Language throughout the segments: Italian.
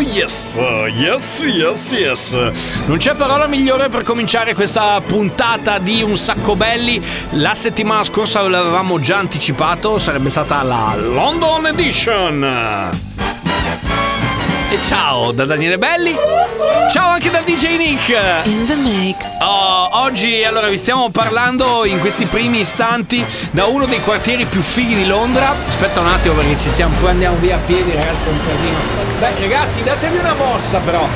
yes, yes, yes, yes. Non c'è parola migliore per cominciare questa puntata di Un sacco belli. La settimana scorsa l'avevamo già anticipato, sarebbe stata la London Edition. E ciao da Daniele Belli. Ciao anche da DJ Nick. In the mix. Oh, oggi allora vi stiamo parlando in questi primi istanti da uno dei quartieri più fighi di Londra. Aspetta un attimo perché ci siamo, poi andiamo via a piedi, ragazzi, è un casino. Beh, ragazzi, datevi una mossa però.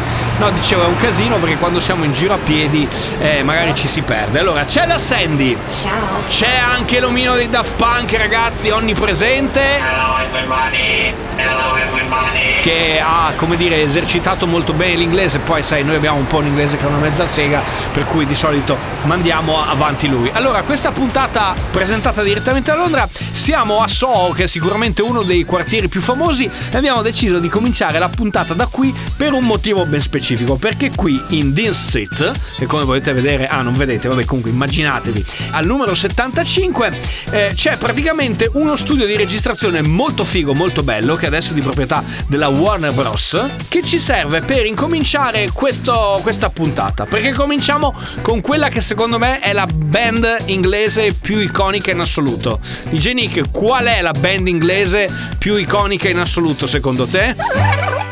No, dicevo, è un casino perché quando siamo in giro a piedi eh, magari ci si perde. Allora, c'è la Sandy. Ciao. C'è anche l'omino dei Daft Punk, ragazzi, onnipresente. Hello everybody, hello everybody. che ha, come dire, esercitato molto bene l'inglese, poi sai, noi abbiamo un po' un inglese che è una mezza sega, per cui di solito mandiamo avanti lui. Allora, questa puntata presentata direttamente da Londra, siamo a Soho, che è sicuramente uno dei quartieri più famosi, e abbiamo deciso di cominciare la puntata da qui per un motivo ben specifico, perché qui in Dean Street, che come potete vedere, ah non vedete, vabbè comunque immaginatevi, al numero 75 eh, c'è praticamente uno studio di registrazione molto figo, molto bello, che adesso è di proprietà della Warner Bros. Che ci serve per incominciare questo- questa puntata. Perché cominciamo con quella che secondo me è la band inglese più iconica in assoluto. DJ Nick, qual è la band inglese più iconica in assoluto secondo te?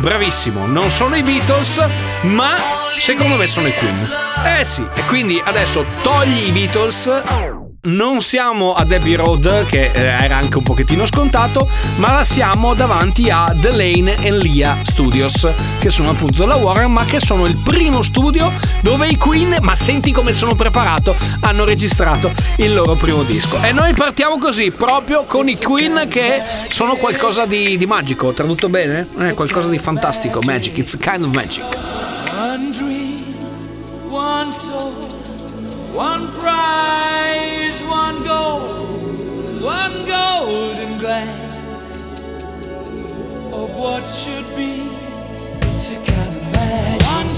Bravissimo, non sono i Beatles, ma secondo me sono i Queen. Eh sì, e quindi adesso togli i Beatles. Non siamo a Abbey Road, che eh, era anche un pochettino scontato, ma la siamo davanti a The Lane and Lia Studios, che sono appunto della Warner, ma che sono il primo studio dove i Queen, ma senti come sono preparato, hanno registrato il loro primo disco. E noi partiamo così, proprio con i Queen che sono qualcosa di, di magico, tradotto bene? È qualcosa di fantastico, magic, it's kind of magic. One dream, one soul, one prize, one goal, one golden glance of what should be. It's a kind of magic. One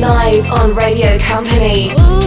Live on Radio Company.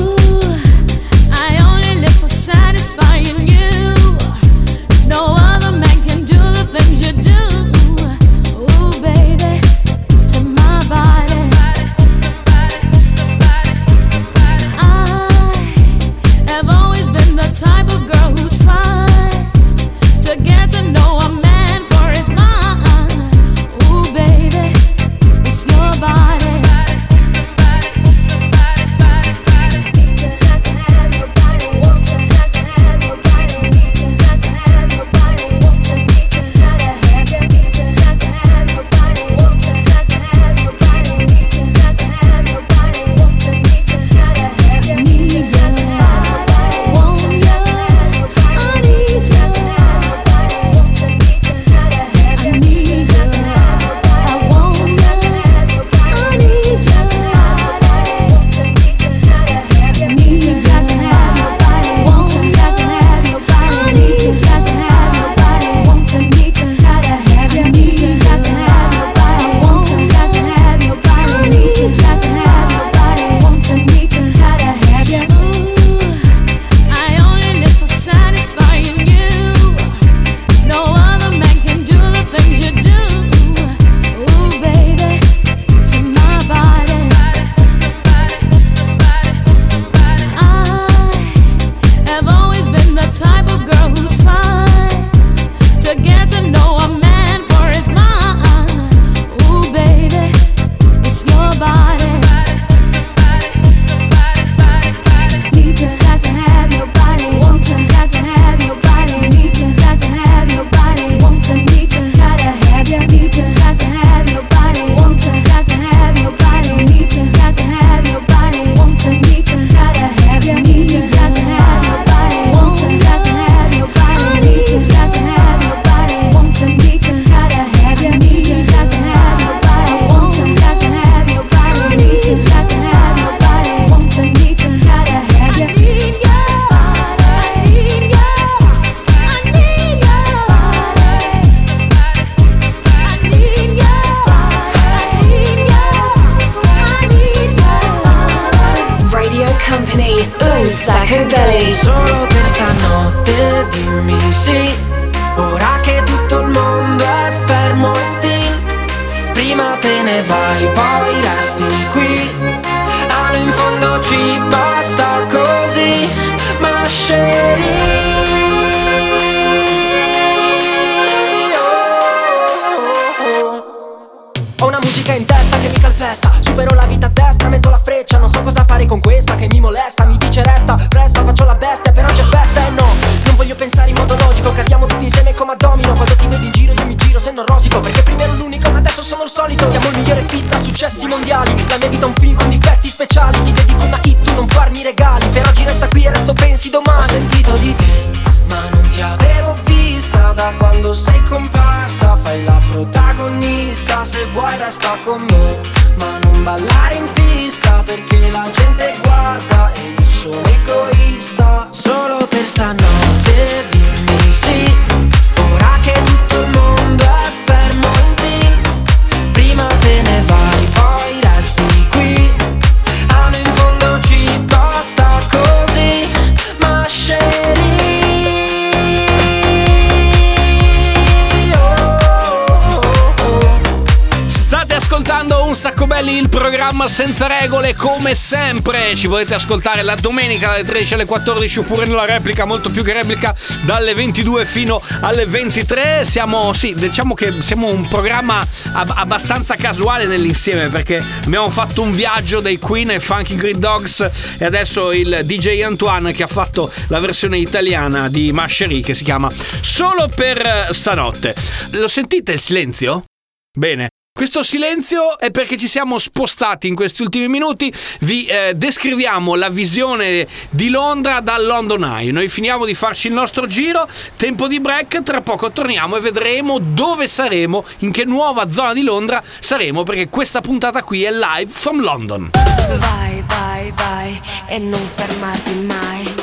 Fondo ci basta così Ma Ho una musica in testa che mi calpesta Supero la vita a destra, metto la freccia Non so cosa fare con questa che mi molesta Mi dice resta, presta, faccio la bestia Però c'è festa e no Non voglio pensare in modo logico Cadiamo tutti insieme come a domino Quando ti vedo in giro sendo rosico Perché prima ero l'unico ma adesso sono il solito. Siamo il migliore fit tra successi mondiali. La mia vita è un film con difetti speciali. Ti dedico una hit, tu non farmi regali. Per oggi resta qui e resto pensi domani. Ho sentito di te ma non ti avevo vista. Da quando sei comparsa Fai la protagonista, se vuoi resta con me Ma non ballare in pista perché la gente guarda E io sono egoista. Solo per stanotte dimmi sì. Ora che tutto il mondo belli il programma senza regole come sempre. Ci potete ascoltare la domenica dalle 13 alle 14 oppure nella replica, molto più che replica, dalle 22 fino alle 23. Siamo, sì, diciamo che siamo un programma ab- abbastanza casuale nell'insieme perché abbiamo fatto un viaggio dei Queen e Funky Grid Dogs e adesso il DJ Antoine che ha fatto la versione italiana di Mashery che si chiama Solo per eh, stanotte. Lo sentite il silenzio? Bene. Questo silenzio è perché ci siamo spostati in questi ultimi minuti. Vi eh, descriviamo la visione di Londra dal London Eye. Noi finiamo di farci il nostro giro. Tempo di break. Tra poco torniamo e vedremo dove saremo, in che nuova zona di Londra saremo. Perché questa puntata qui è live from London. Vai, vai, vai e non fermarti mai.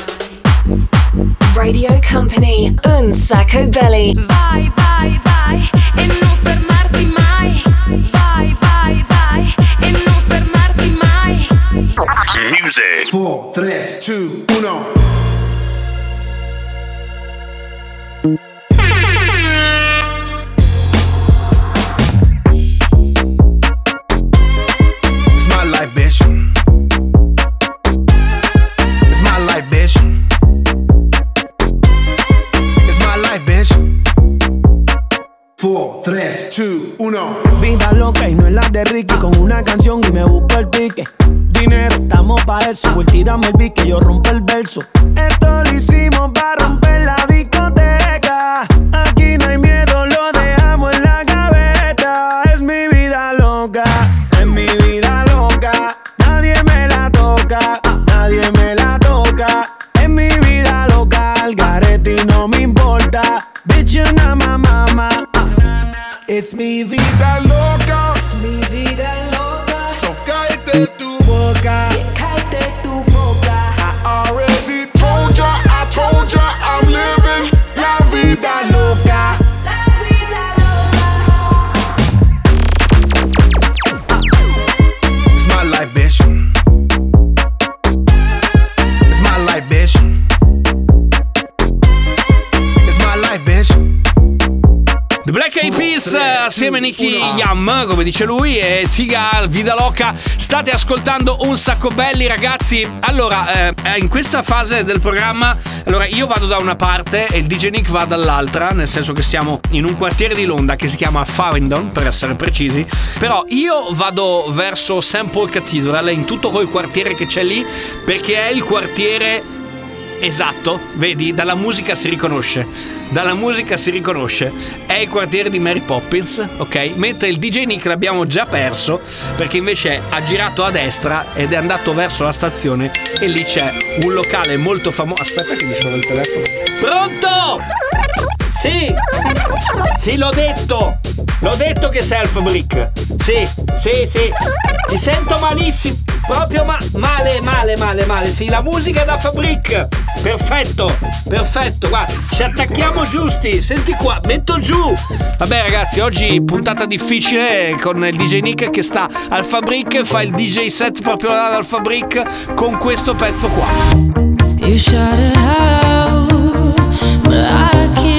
Radio Company, un sacco belly. Vai, vai, vai e non fermarti mai. Vai, vai, vai e non fermarti mai. Music. 4, 3, 2, 1. 4, 3, 2, 1. Vida loca y no es la de Ricky Con una canción y me busco el pique. Dinero, estamos pa' eso Voy tirame el pique, yo rompo el verso. Esto lo hicimos para romper assieme a Nicky Yam, come dice lui, e Tiga Vida Loca. State ascoltando un sacco belli, ragazzi. Allora, eh, in questa fase del programma, allora io vado da una parte e il DJ Nick va dall'altra, nel senso che siamo in un quartiere di Londra che si chiama Farringdon, per essere precisi. Però io vado verso St. Paul Cathedral, in tutto quel quartiere che c'è lì, perché è il quartiere Esatto, vedi, dalla musica si riconosce. Dalla musica si riconosce. È il quartiere di Mary Poppins, ok? Mentre il DJ Nick l'abbiamo già perso perché invece ha girato a destra ed è andato verso la stazione e lì c'è un locale molto famoso. Aspetta che mi suona il telefono. Pronto? Sì! Sì, l'ho detto! L'ho detto che sei Alfa Brick! Sì, sì, sì! Ti sento malissimo! Proprio ma- male, male, male, male! Sì, la musica è da Fabric! Perfetto! Perfetto! Guarda, ci attacchiamo giusti! Senti qua, metto giù! Vabbè ragazzi, oggi puntata difficile con il DJ Nick che sta al Fabric, fa il DJ set proprio là dal Fabric con questo pezzo qua. You shout it out, but I can't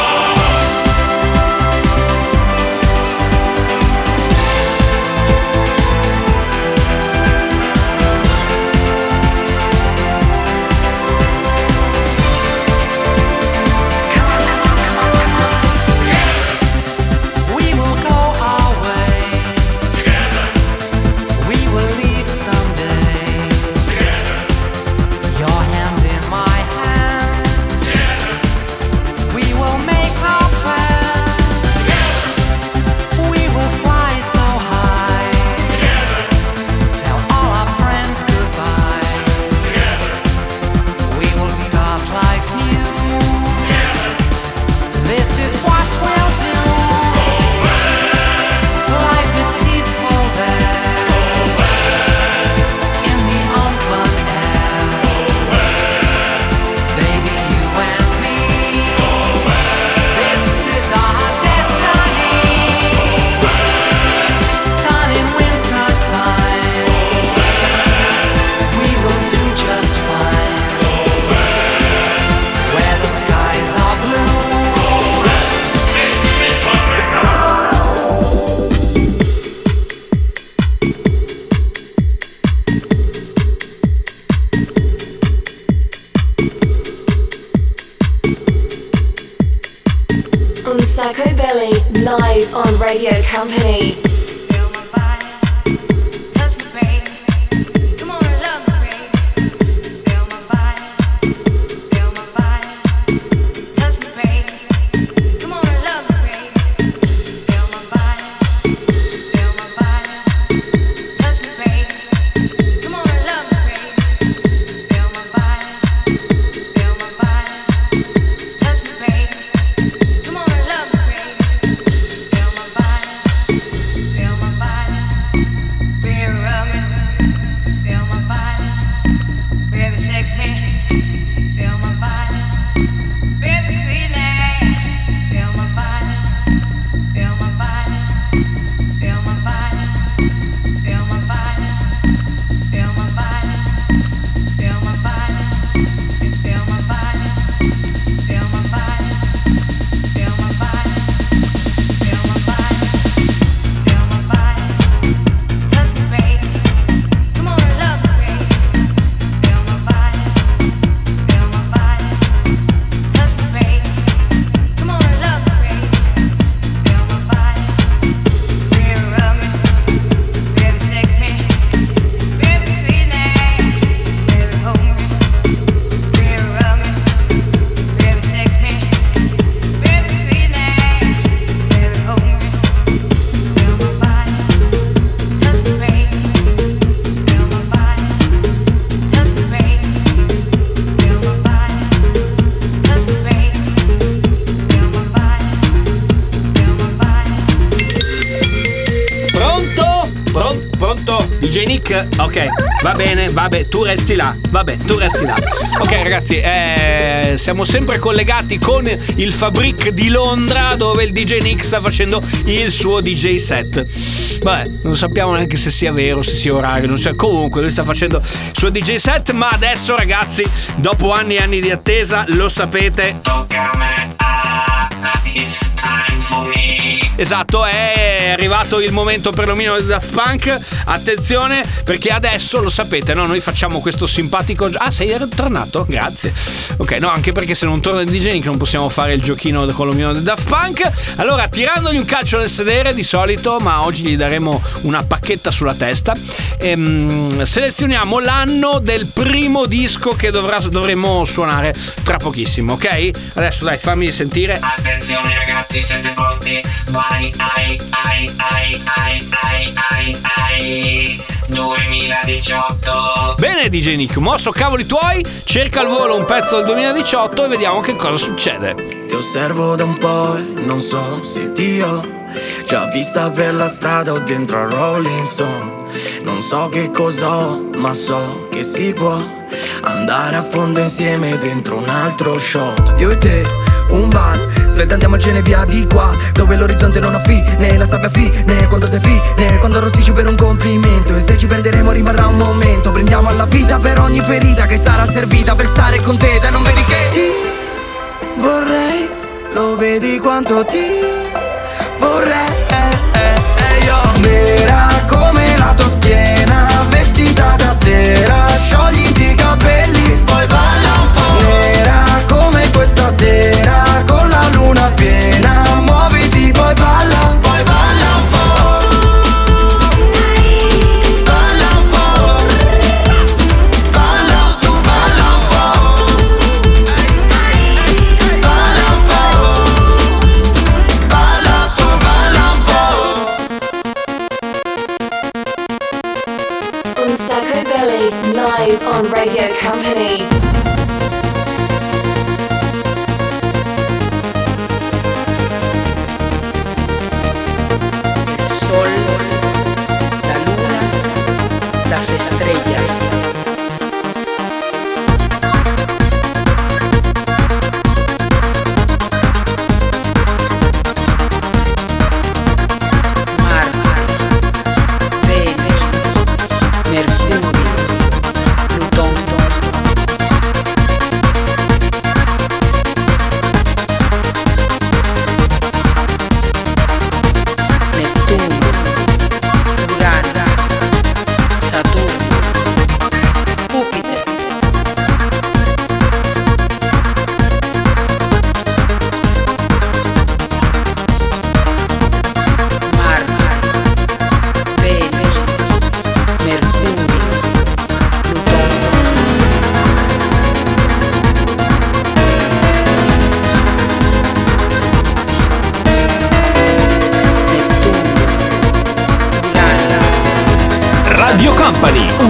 On Radio Company. Bene, vabbè, tu resti là, vabbè, tu resti là. Ok ragazzi, eh, siamo sempre collegati con il Fabric di Londra dove il DJ Nick sta facendo il suo DJ set. Vabbè, non sappiamo neanche se sia vero, se sia orario, non so. Comunque lui sta facendo il suo DJ set, ma adesso ragazzi, dopo anni e anni di attesa, lo sapete, Tocca a me. Ah, it's time for me. Esatto, è arrivato il momento per l'omino di Daft Punk. Attenzione, perché adesso lo sapete, no? Noi facciamo questo simpatico. Ah, sei tornato? Grazie. Ok, no, anche perché se non torna il DJ Nick non possiamo fare il giochino con l'omino di Daft Punk. Allora, tirandogli un calcio nel sedere di solito, ma oggi gli daremo una pacchetta sulla testa. Ehm, selezioniamo l'anno del primo disco che dovrà- dovremo suonare tra pochissimo, ok? Adesso dai, fammi sentire. Attenzione ragazzi, siete pronti? Vai, ai, ai, ai, ai, ai, ai, ai. 2018. Bene DJ Nick, mosso cavoli tuoi, cerca al volo un pezzo del 2018 e vediamo che cosa succede. Ti osservo da un po' e non so se ti ho già vista per la strada o dentro a Rolling Stone. Non so che cosa ho, ma so che si può andare a fondo insieme dentro un altro shot. Io e te, un bar, svelta via di qua, dove l'orizzonte non ha fine, la sabbia fine, quando sei fine, quando arrossisci per un complimento. E se ci perderemo rimarrà un momento, prendiamo alla vita per ogni ferita che sarà servita per stare con te, dai non vedi che ti vorrei, lo vedi quanto ti vorrei. eh, eh, io. Nera come la tua schiena, vestita da sera, sciogliti i capelli,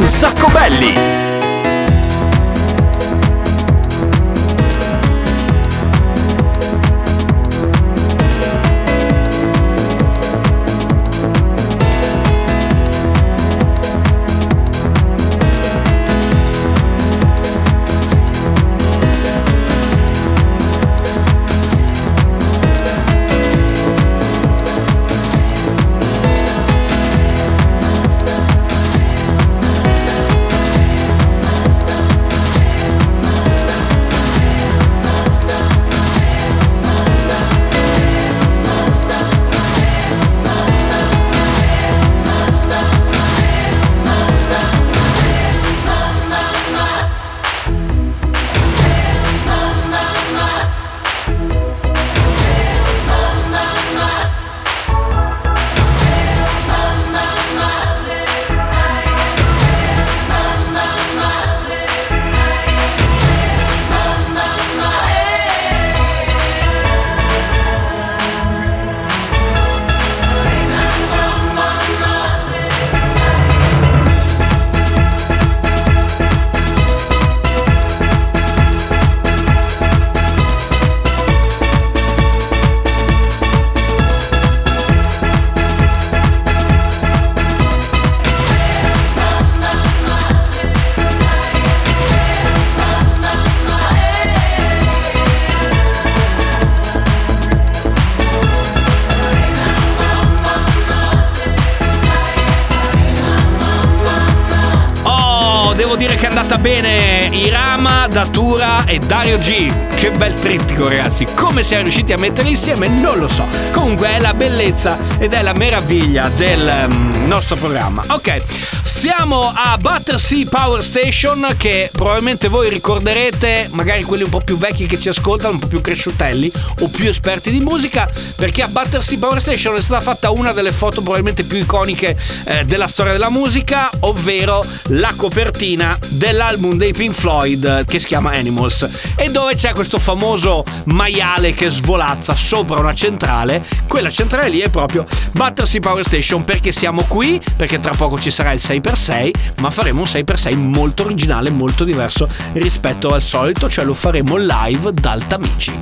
un sacco belli. E Dario G. Che bel trittico, ragazzi. Come siamo riusciti a metterli insieme non lo so. Comunque è la bellezza ed è la meraviglia del mm, nostro programma. Ok, siamo a Battersea Power Station che probabilmente voi ricorderete, magari quelli un po' più vecchi che ci ascoltano, un po' più cresciutelli o più esperti di musica, perché a Battersea Power Station è stata fatta una delle foto probabilmente più iconiche eh, della storia della musica, ovvero la copertina dell'album dei Pink Floyd eh, che si chiama Animals e dove c'è questo famoso maiale che svolazza sopra una centrale. Quella centrale lì è proprio Battersea Power Station perché siamo qui, perché tra poco ci sarà il 6x6, ma faremo un 6x6 molto originale, molto diverso rispetto al solito, cioè lo faremo live dal Tamici.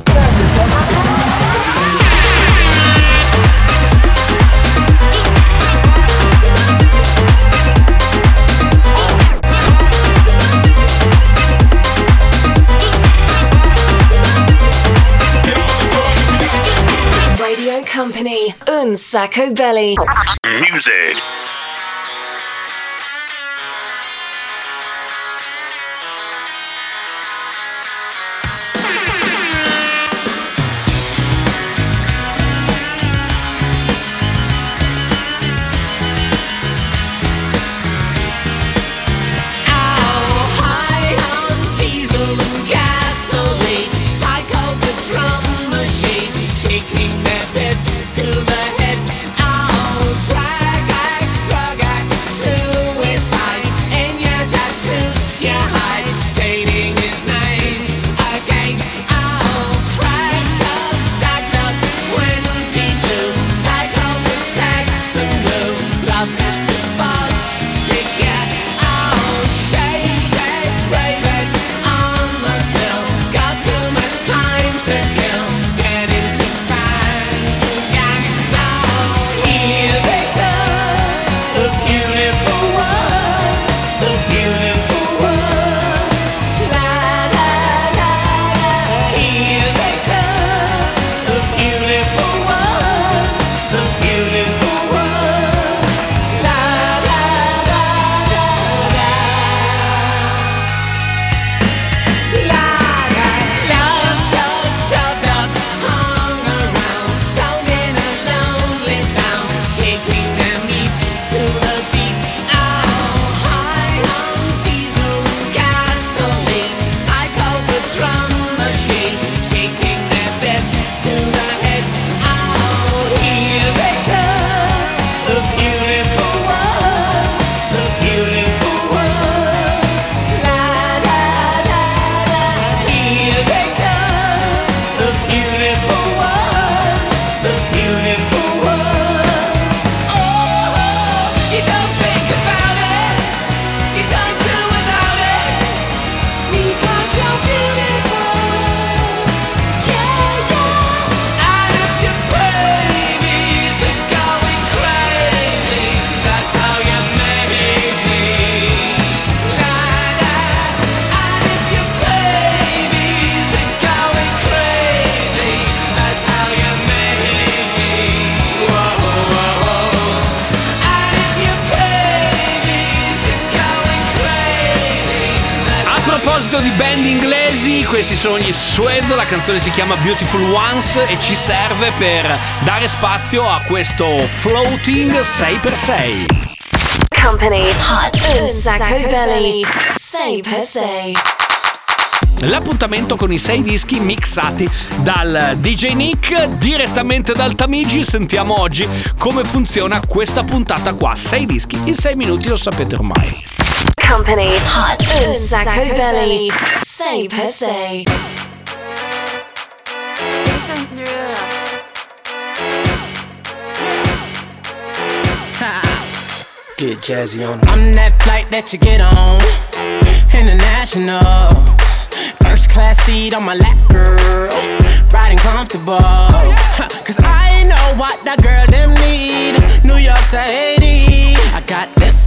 Un Sacco Belly. Music. Proposito di band inglesi, questi sono gli Suede, la canzone si chiama Beautiful Ones e ci serve per dare spazio a questo floating 6x6. Company Hot Un Sacco Belly 6 per 6 L'appuntamento con i sei dischi mixati dal DJ Nick direttamente dal Tamigi. Sentiamo oggi come funziona questa puntata qua. Sei dischi in sei minuti, lo sapete ormai. Company Hot Un Sacco Belly 6 per 6 Get jazzy on. I'm that flight that you get on. International. First class seat on my lap, girl. Riding comfortable. Cause I know what that girl them need. New York to Haiti. I got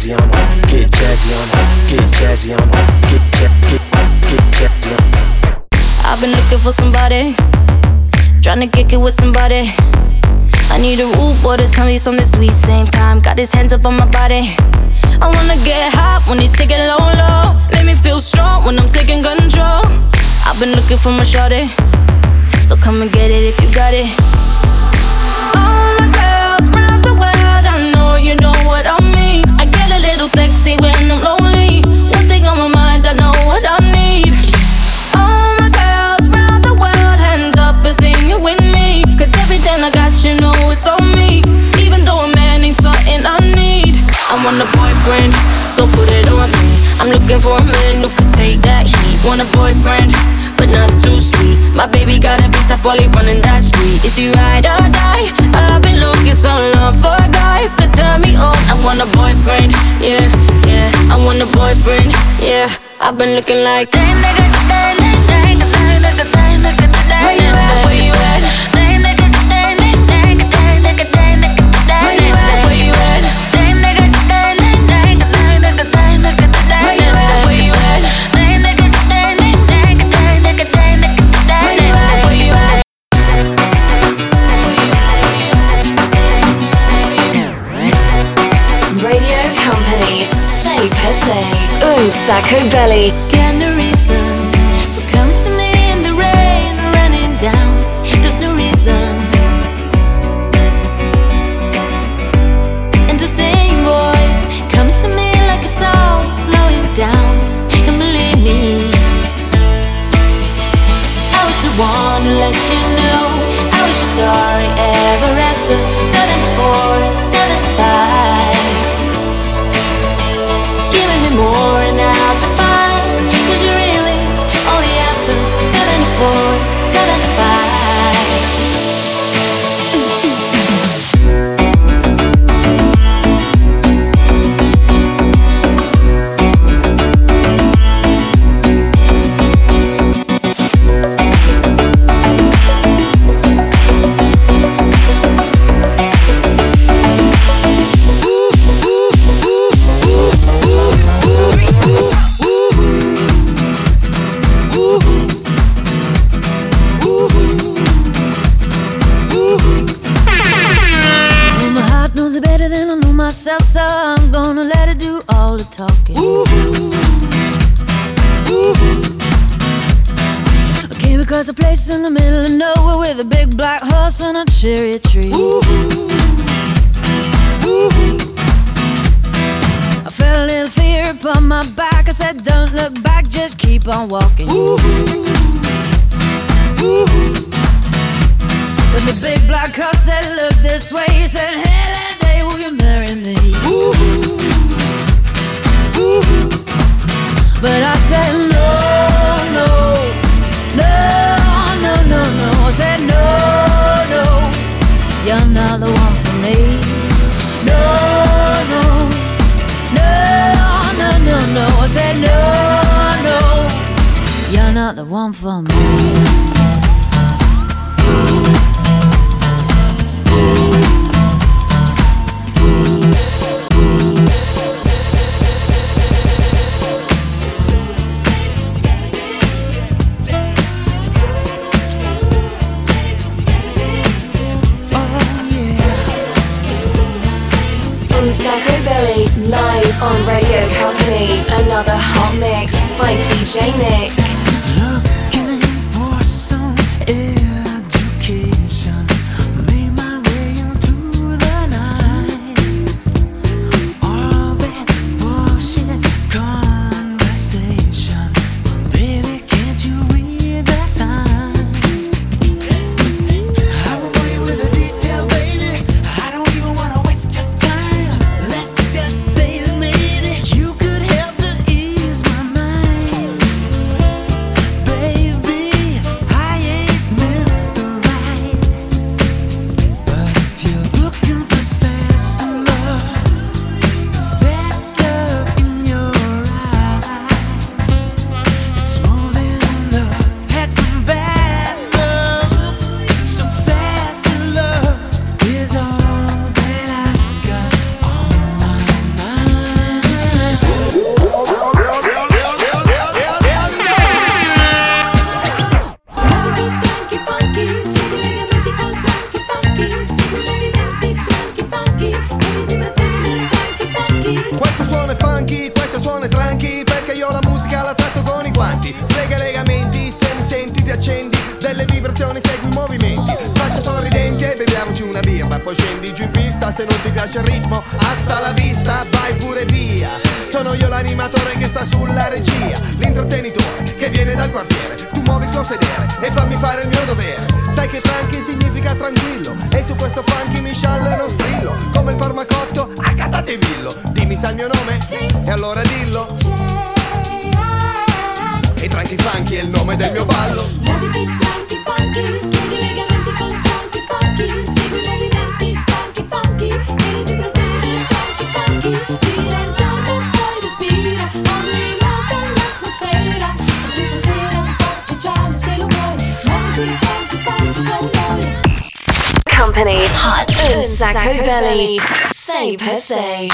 Jazzy on her, get jazzy on her, get jazzy on her, get ja- get get jazzy on. I've been looking for somebody, trying to kick it with somebody. I need a rude boy to tell me something sweet. Same time, got his hands up on my body. I wanna get hot when he take it low, low. Make me feel strong when I'm taking control. I've been looking for my shorty, so come and get it if you got it. All my girls round the world, I know you know what I sexy when I'm lonely. One thing on my mind, I know what I need. All my girls round the world, hands up and sing it with me. Cause everything I got, you know it's on me. Even though a man ain't something I need. I want a boyfriend, so put it on me. I'm looking for a man who could take that heat. Want a boyfriend, but not too sweet. My baby gotta be tough while he running that street. Is he ride or die? I've been looking so long for a guy turn me on. I want a boyfriend, yeah, yeah. I want a boyfriend, yeah. I've been looking like. Where you at? Better than I know myself, so I'm gonna let it do all the talking. I came across a place in the middle of nowhere with a big black horse and a cherry tree. I felt a little fear upon my back. I said, Don't look back, just keep on walking. When the big black car said, Look this way, he said, Hey, that day, will you marry me? Ooh, ooh. But I said, No, no, no, no, no, no. I said, No, no, you're not the one for me. No, no, no, no, no, no. I said, No, no, you're not the one for me. Live on Radio Company. Another hot mix by DJ Nick. for some education. sulla regia. L'intrattenitore che viene dal quartiere. Tu muovi il tuo sedere e fammi fare il mio dovere. Sai che tranqui significa tranquillo. E su questo funky mi sciallo e non strillo. Come il parmacotto a catatevillo. Dimmi sai il mio nome? Sì. E allora dillo. J-I-X. E tranqui funky è il nome del mio ballo. Company. Hot. Un sacco belly. 6 per 6.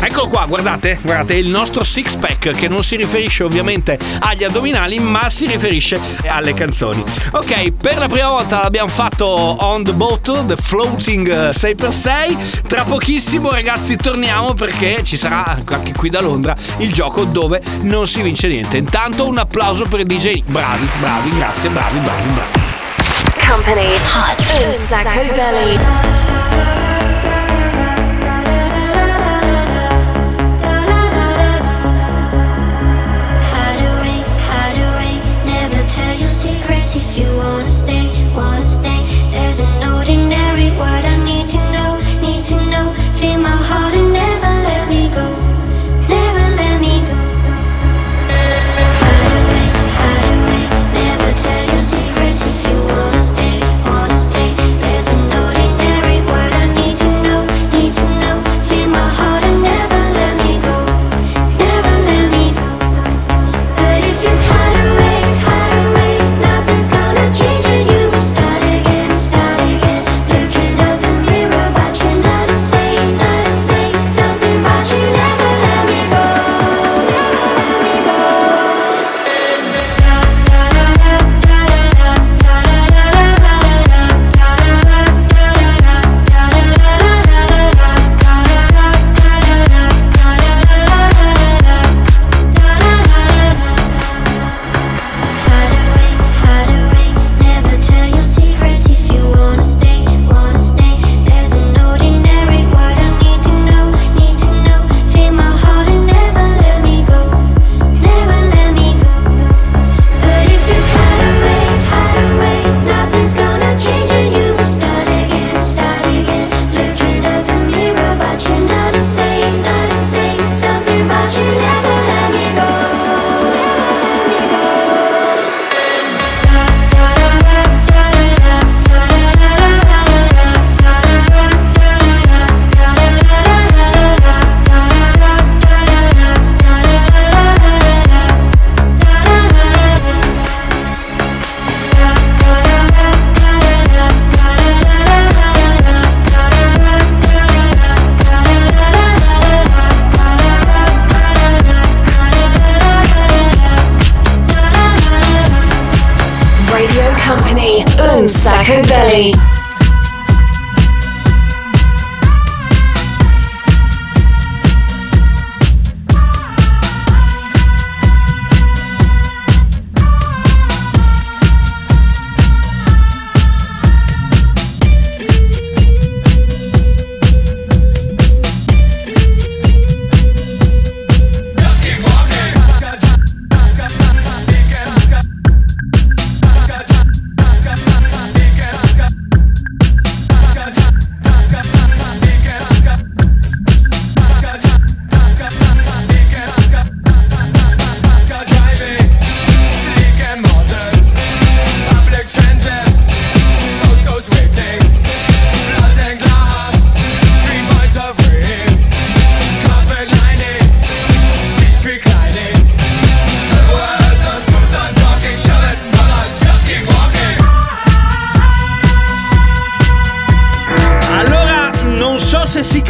Eccolo qua, guardate, guardate, il nostro six pack che non si riferisce ovviamente agli addominali, ma si riferisce alle canzoni. Ok, per la prima volta l'abbiamo fatto on the boat, the floating eh, 6x6. Tra pochissimo, ragazzi, torniamo perché ci sarà anche qui da Londra il gioco dove non si vince niente. Intanto un applauso per i DJ. Bravi, bravi, grazie, bravi, bravi, bravi. Company, Hot in Sacco Belly.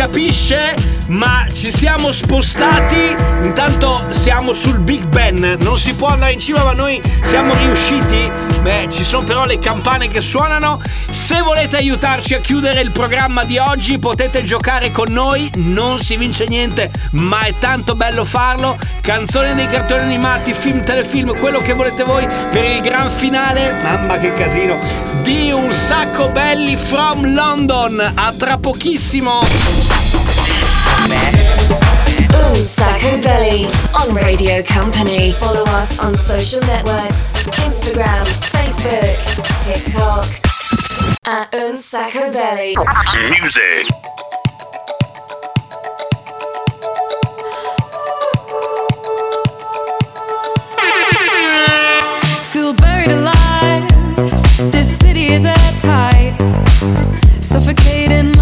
capisce, ma ci siamo spostati. Intanto siamo sul Big Ben, non si può andare in cima, ma noi siamo riusciti. Beh, ci sono però le campane che suonano. Se volete aiutarci a chiudere il programma di oggi, potete giocare con noi. Non si vince niente, ma è tanto bello farlo. Canzone dei cartoni animati, film, telefilm, quello che volete voi per il gran finale. Mamma che casino! Di un sacco belli from London. A tra pochissimo. Sacco Belly on Radio Company. Follow us on social networks Instagram, Facebook, TikTok at Un Sacco Belly. Music. Feel buried alive. This city is at tight, suffocating.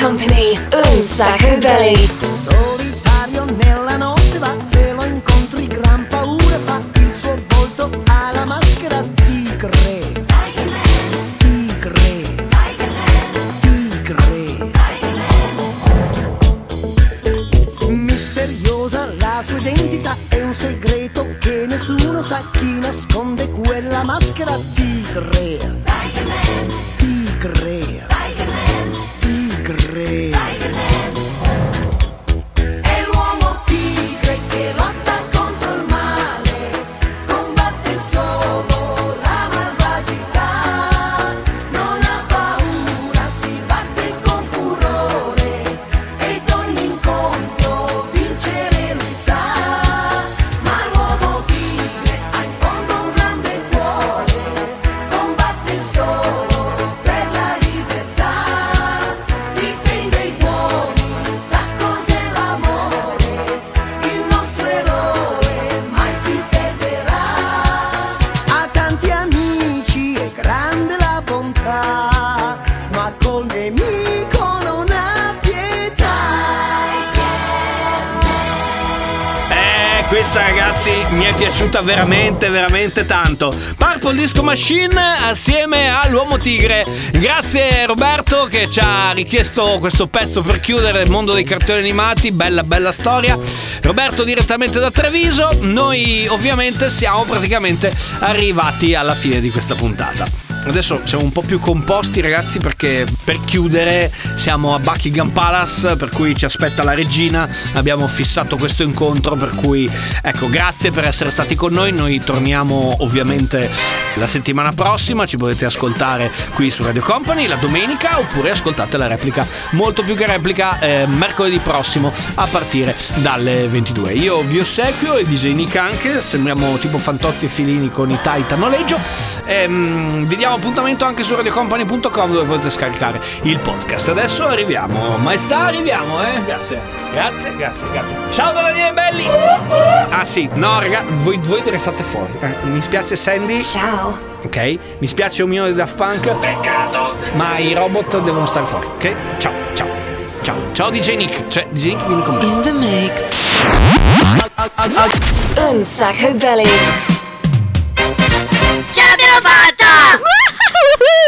Company, un sacco belly. Ragazzi, mi è piaciuta veramente, veramente tanto. Purple Disco Machine assieme all'Uomo Tigre. Grazie Roberto che ci ha richiesto questo pezzo per chiudere il mondo dei cartoni animati. Bella, bella storia. Roberto direttamente da Treviso. Noi ovviamente siamo praticamente arrivati alla fine di questa puntata. Adesso siamo un po' più composti ragazzi perché per chiudere siamo a Buckingham Palace per cui ci aspetta la regina, abbiamo fissato questo incontro per cui ecco grazie per essere stati con noi, noi torniamo ovviamente la settimana prossima, ci potete ascoltare qui su Radio Company la domenica oppure ascoltate la replica, molto più che replica eh, mercoledì prossimo a partire dalle 22. Io vi ossequio e Nick anche, sembriamo tipo Fantozzi e Filini con i Titan noleggio. Ehm, vi diamo appuntamento anche su radiocompany.com dove potete scaricare il podcast. Adesso arriviamo, maestà, arriviamo, eh? Grazie, grazie, grazie, grazie. Ciao da Daniele Belli! Ah sì, no raga, voi, voi restate fuori. Eh, mi spiace Sandy. Ciao. Ok? Mi spiace un mio di Daft Punk. Peccato. Ma i robot devono stare fuori, ok? Ciao, ciao. Ciao, ciao DJ Nick. Cioè, DJ Nick vieni con me. In the mix. Un sacco belli. Ce l'abbiamo fatta!